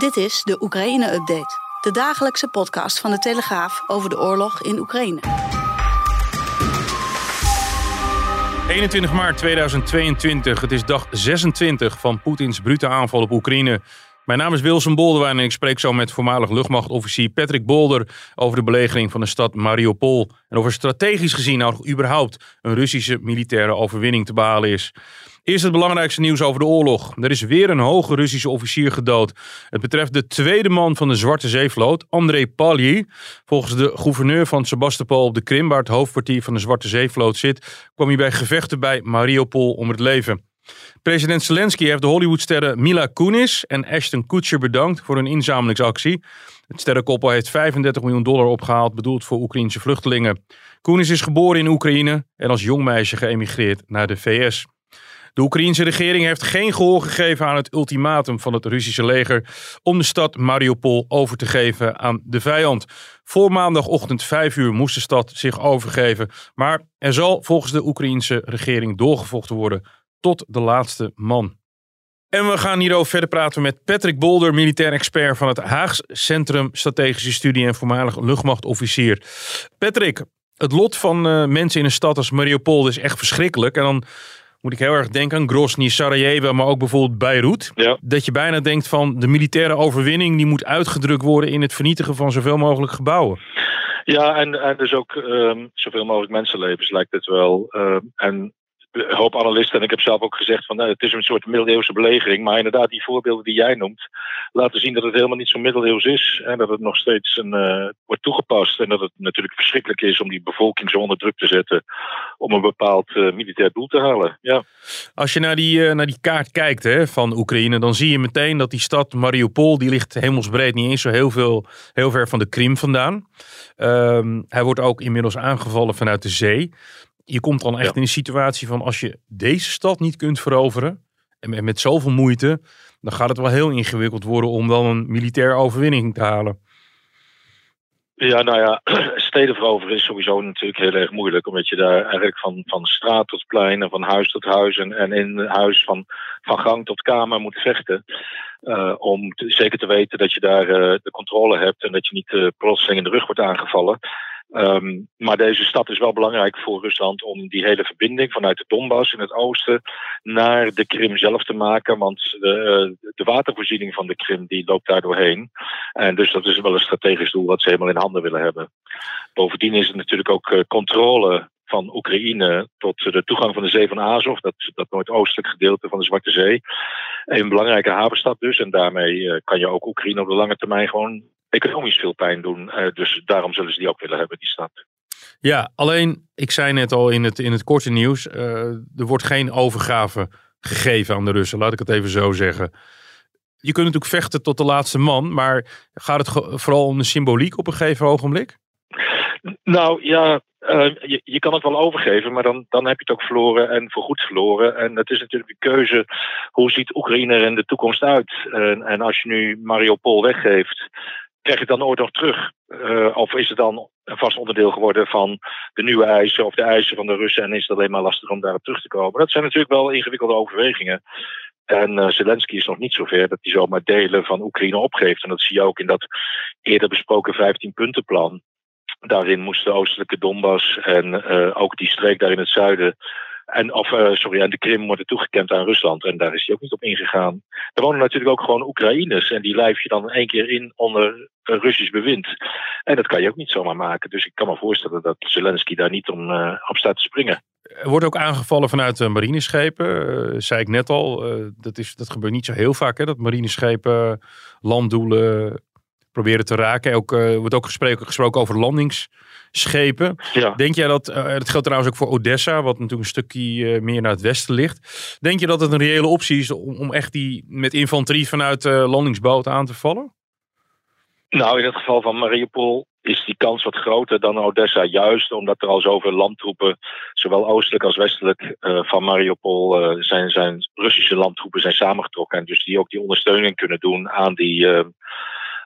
Dit is de Oekraïne-update. De dagelijkse podcast van de Telegraaf over de oorlog in Oekraïne. 21 maart 2022. Het is dag 26 van Poetins brute aanval op Oekraïne. Mijn naam is Wilson Boldewijn en ik spreek zo met voormalig luchtmachtofficier Patrick Bolder over de belegering van de stad Mariupol. En of er strategisch gezien nou überhaupt een Russische militaire overwinning te behalen is. Eerst het belangrijkste nieuws over de oorlog. Er is weer een hoge Russische officier gedood. Het betreft de tweede man van de Zwarte Zeevloot, André Palyi. Volgens de gouverneur van Sebastopol op de Krim, waar het hoofdkwartier van de Zwarte Zeevloot zit, kwam hij bij gevechten bij Mariupol om het leven. President Zelensky heeft de Hollywoodsterren Mila Kunis en Ashton Kutcher bedankt voor hun inzamelingsactie. Het sterrenkoppel heeft 35 miljoen dollar opgehaald, bedoeld voor Oekraïnse vluchtelingen. Kunis is geboren in Oekraïne en als jong meisje geëmigreerd naar de VS. De Oekraïense regering heeft geen gehoor gegeven aan het ultimatum van het Russische leger om de stad Mariupol over te geven aan de vijand. Voor maandagochtend 5 uur moest de stad zich overgeven, maar er zal volgens de Oekraïense regering doorgevochten worden tot de laatste man. En we gaan hierover verder praten met Patrick Bolder, militair expert van het Haags Centrum Strategische Studie en voormalig luchtmachtofficier. Patrick, het lot van uh, mensen in een stad als Mariupol is echt verschrikkelijk. En dan moet ik heel erg denken aan Grozny, Sarajevo, maar ook bijvoorbeeld Beirut. Ja. Dat je bijna denkt van de militaire overwinning die moet uitgedrukt worden in het vernietigen van zoveel mogelijk gebouwen. Ja, en, en dus ook um, zoveel mogelijk mensenlevens lijkt het wel. Um, en een hoop analisten, en ik heb zelf ook gezegd van nou, het is een soort middeleeuwse belegering. Maar inderdaad, die voorbeelden die jij noemt, laten zien dat het helemaal niet zo middeleeuws is. En dat het nog steeds een, uh, wordt toegepast. En dat het natuurlijk verschrikkelijk is om die bevolking zo onder druk te zetten om een bepaald uh, militair doel te halen. Ja. Als je naar die, uh, naar die kaart kijkt hè, van Oekraïne, dan zie je meteen dat die stad Mariupol, die ligt hemelsbreed niet eens zo heel, veel, heel ver van de Krim vandaan. Um, hij wordt ook inmiddels aangevallen vanuit de zee je komt dan echt ja. in een situatie van als je deze stad niet kunt veroveren, en met zoveel moeite, dan gaat het wel heel ingewikkeld worden om dan een militaire overwinning te halen. Ja, nou ja, steden veroveren is sowieso natuurlijk heel erg moeilijk. Omdat je daar eigenlijk van, van straat tot plein en van huis tot huis en, en in huis van, van gang tot kamer moet vechten. Uh, om te, zeker te weten dat je daar uh, de controle hebt en dat je niet uh, plotseling in de rug wordt aangevallen. Um, maar deze stad is wel belangrijk voor Rusland om die hele verbinding vanuit de Donbass in het oosten naar de Krim zelf te maken. Want de, de watervoorziening van de Krim die loopt daar doorheen. En dus dat is wel een strategisch doel wat ze helemaal in handen willen hebben. Bovendien is het natuurlijk ook uh, controle van Oekraïne tot de toegang van de zee van Azov, dat, dat noordoostelijk gedeelte van de Zwarte Zee. Een belangrijke havenstad dus. En daarmee uh, kan je ook Oekraïne op de lange termijn gewoon economisch veel pijn doen. Uh, dus daarom zullen ze die ook willen hebben, die stad. Ja, alleen, ik zei net al in het, in het korte nieuws, uh, er wordt geen overgave gegeven aan de Russen, laat ik het even zo zeggen. Je kunt natuurlijk vechten tot de laatste man, maar gaat het vooral om de symboliek op een gegeven ogenblik? Nou ja, uh, je, je, kan het wel overgeven, maar dan, dan heb je het ook verloren en voorgoed verloren. En het is natuurlijk een keuze, hoe ziet Oekraïne er in de toekomst uit? En, en als je nu Mariupol weggeeft, krijg je het dan ooit nog terug? Uh, of is het dan een vast onderdeel geworden van de nieuwe eisen of de eisen van de Russen en is het alleen maar lastig om daarop terug te komen? Dat zijn natuurlijk wel ingewikkelde overwegingen. En uh, Zelensky is nog niet zover dat hij zomaar delen van Oekraïne opgeeft. En dat zie je ook in dat eerder besproken 15-puntenplan. Daarin moest de oostelijke Donbass en uh, ook die streek daar in het zuiden en, of, uh, sorry, en de Krim worden toegekend aan Rusland. En daar is hij ook niet op ingegaan. Er wonen natuurlijk ook gewoon Oekraïners. En die lijf je dan één keer in onder Russisch bewind. En dat kan je ook niet zomaar maken. Dus ik kan me voorstellen dat Zelensky daar niet om, uh, op staat te springen. Er wordt ook aangevallen vanuit marineschepen. Uh, zei ik net al. dat, is, dat gebeurt niet zo heel vaak. Hè, dat marineschepen landdoelen proberen te raken. Ook, uh, wordt ook gesproken, gesproken over landingsschepen. Ja. Denk jij dat, uh, dat geldt trouwens ook voor Odessa, wat natuurlijk een stukje meer naar het westen ligt. Denk je dat het een reële optie is om, om echt die met infanterie vanuit landingsboten aan te vallen? Nou, in het geval van Mariupol is die kans wat groter dan Odessa. Juist omdat er al zoveel landtroepen, zowel oostelijk als westelijk uh, van Mariupol, uh, zijn, zijn Russische landtroepen zijn samengetrokken. En dus die ook die ondersteuning kunnen doen aan die uh,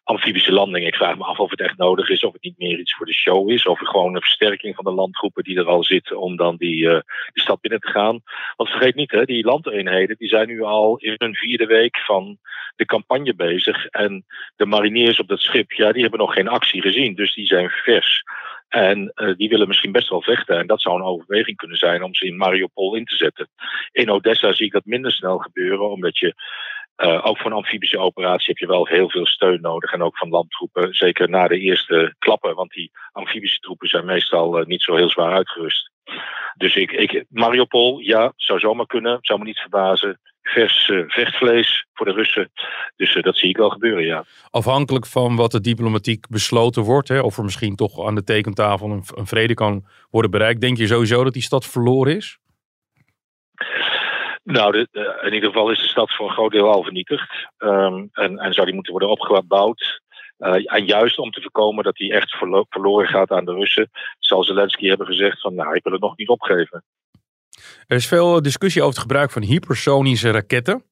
amfibische landing. Ik vraag me af of het echt nodig is, of het niet meer iets voor de show is, of gewoon een versterking van de landtroepen die er al zitten om dan die, die stad binnen te gaan. Want vergeet niet, hè, die landeenheden die zijn nu al in hun vierde week van de campagne bezig. En de mariniers op dat schip, ja, die hebben nog geen actie gezien. Dus die zijn vers. En uh, die willen misschien best wel vechten. En dat zou een overweging kunnen zijn om ze in Mariupol in te zetten. In Odessa zie ik dat minder snel gebeuren, omdat je. Uh, ook voor een amfibische operatie heb je wel heel veel steun nodig. En ook van landtroepen. Zeker na de eerste klappen. Want die amfibische troepen zijn meestal uh, niet zo heel zwaar uitgerust. Dus ik, ik, Mariupol, ja, zou zomaar kunnen. Zou me niet verbazen vers uh, vechtvlees voor de Russen. Dus dat zie ik wel gebeuren, ja. Afhankelijk van wat er diplomatiek besloten wordt, hè, of er misschien toch aan de tekentafel een, vrede kan worden bereikt, denk je sowieso dat die stad verloren is? Nou, de, in ieder geval is de stad voor een groot deel al vernietigd. Um, en, en zou die moeten worden opgebouwd. en juist om te voorkomen dat die echt verlo verloren gaat aan de Russen, zal Zelensky hebben gezegd van nou, ik wil het nog niet opgeven. Er is veel discussie over het gebruik van hypersonische raketten.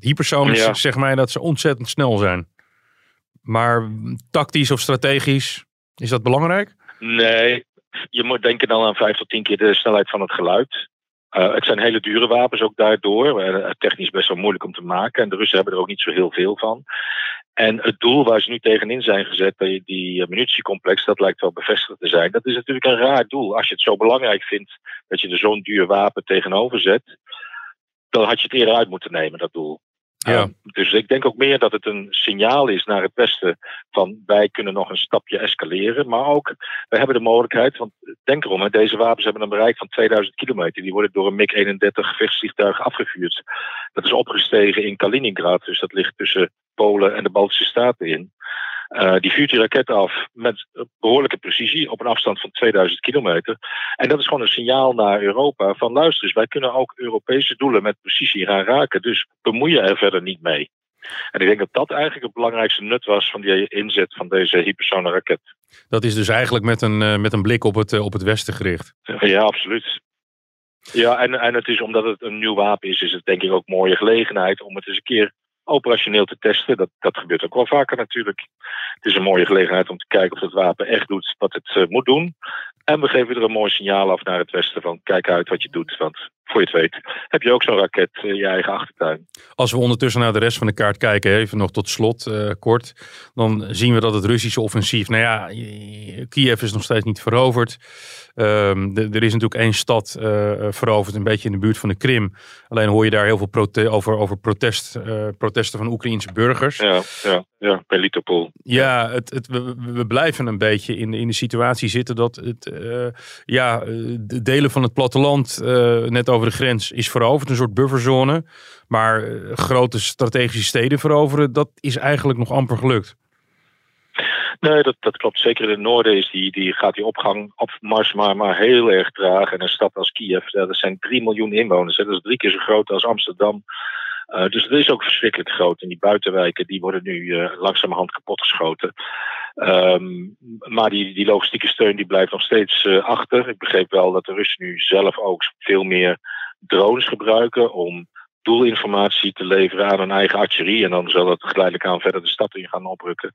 Hypersonisch ja. zegt mij dat ze ontzettend snel zijn. Maar tactisch of strategisch, is dat belangrijk? Nee, je moet denken dan aan vijf tot tien keer de snelheid van het geluid. Uh, het zijn hele dure wapens ook daardoor. Uh, technisch best wel moeilijk om te maken. En de Russen hebben er ook niet zo heel veel van. En het doel waar ze nu tegenin zijn gezet, die, die munitiecomplex, dat lijkt wel bevestigd te zijn. Dat is natuurlijk een raar doel. Als je het zo belangrijk vindt dat je er zo'n duur wapen tegenover zet, dan had je het eerder uit moeten nemen, dat doel. Ja. Um, dus ik denk ook meer dat het een signaal is naar het Westen van wij kunnen nog een stapje escaleren. Maar ook, we hebben de mogelijkheid, want denk erom, deze wapens hebben een bereik van 2000 kilometer. Die worden door een MiG-31 gevechtsvliegtuig afgevuurd. Dat is opgestegen in Kaliningrad, dus dat ligt tussen Polen en de Baltische Staten in. Uh, die vuurt die raket af met behoorlijke precisie op een afstand van 2000 kilometer. En dat is gewoon een signaal naar Europa van luister eens, wij kunnen ook Europese doelen met precisie gaan raken. Dus bemoei je er verder niet mee. En ik denk dat dat eigenlijk het belangrijkste nut was van die inzet van deze hypersone raket. Dat is dus eigenlijk met een, uh, met een blik op het, uh, op het westen gericht. Ja, absoluut. Ja, en, en het is omdat het een nieuw wapen is, is het denk ik ook een mooie gelegenheid om het eens een keer operationeel te testen. Dat, dat gebeurt ook wel vaker natuurlijk. Het is een mooie gelegenheid om te kijken of het wapen echt doet wat het uh, moet doen. En we geven er een mooi signaal af naar het westen van kijk uit wat je doet. Want voor je het weet heb je ook zo'n raket in je eigen achtertuin. Als we ondertussen naar de rest van de kaart kijken, even nog tot slot uh, kort. Dan zien we dat het Russische offensief, nou ja, Kiev is nog steeds niet veroverd. Um, de, er is natuurlijk één stad uh, veroverd, een beetje in de buurt van de Krim. Alleen hoor je daar heel veel prote over, over protest, uh, protesten van Oekraïnse burgers. Ja, ja, ja bij Litopol. Ja, het, het, we, we, blijven een beetje in, in de situatie zitten dat het, ja, de delen van het platteland net over de grens is veroverd. Een soort bufferzone. Maar grote strategische steden veroveren, dat is eigenlijk nog amper gelukt. Nee, dat, dat klopt. Zeker in het noorden is die, die, gaat die opgang op Mars maar, maar heel erg traag. En een stad als Kiev, dat zijn 3 miljoen inwoners. Dat is drie keer zo groot als Amsterdam. Uh, dus het is ook verschrikkelijk groot. En die buitenwijken die worden nu uh, langzamerhand kapotgeschoten. Um, maar die, die logistieke steun die blijft nog steeds uh, achter. Ik begreep wel dat de Russen nu zelf ook veel meer drones gebruiken om doelinformatie te leveren aan hun eigen artillerie. En dan zal het geleidelijk aan verder de stad in gaan oprukken.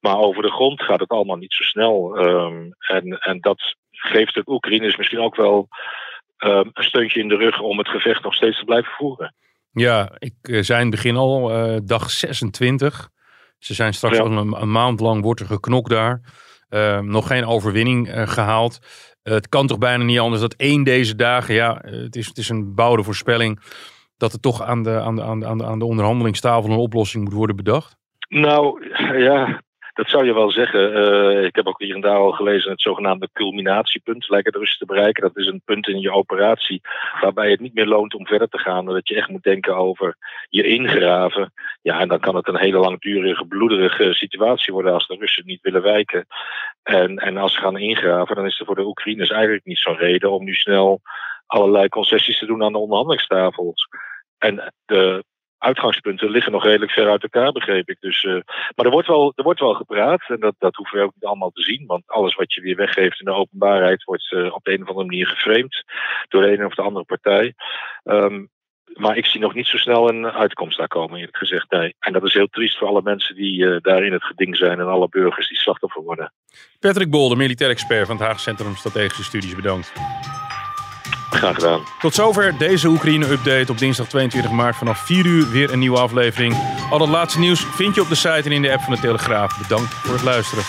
Maar over de grond gaat het allemaal niet zo snel. Um, en, en dat geeft de Oekraïners misschien ook wel um, een steuntje in de rug om het gevecht nog steeds te blijven voeren. Ja, ik uh, zei in het begin al, uh, dag 26. Ze zijn straks al een, een, maand lang wordt er geknokt daar. Uh, nog geen overwinning uh, gehaald. het kan toch bijna niet anders dat één deze dagen, ja, het is, het is een bouwde voorspelling, dat er toch aan de, aan, de, aan, de, aan de onderhandelingstafel een oplossing moet worden bedacht? Nou, ja, dat zou je wel zeggen. Uh, ik heb ook hier en daar al gelezen het zogenaamde culminatiepunt. Lijken de Russen te bereiken. Dat is een punt in je operatie waarbij het niet meer loont om verder te gaan. Dat je echt moet denken over je ingraven. Ja, en dan kan het een hele langdurige, bloederige situatie worden als de Russen niet willen wijken. En, en als ze gaan ingraven, dan is er voor de Oekraïners eigenlijk niet zo'n reden om nu snel allerlei concessies te doen aan de onderhandelingstafels. En de uitgangspunten liggen nog redelijk ver uit elkaar, begreep ik. Dus, uh, maar er wordt, wel, er wordt wel gepraat en dat, dat hoeven we ook niet allemaal te zien. Want alles wat je weer weggeeft in de openbaarheid wordt uh, op de een of andere manier geframed door de ene of de andere partij. Um, maar ik zie nog niet zo snel een uitkomst daar komen, eerlijk gezegd. Nee. En dat is heel triest voor alle mensen die uh, daar in het geding zijn en alle burgers die slachtoffer worden. Patrick Bolder, militair expert van het Haag Centrum Strategische Studies, bedankt. Graag gedaan. Tot zover deze Oekraïne-update op dinsdag 22 maart vanaf 4 uur weer een nieuwe aflevering. Al het laatste nieuws vind je op de site en in de app van de Telegraaf. Bedankt voor het luisteren.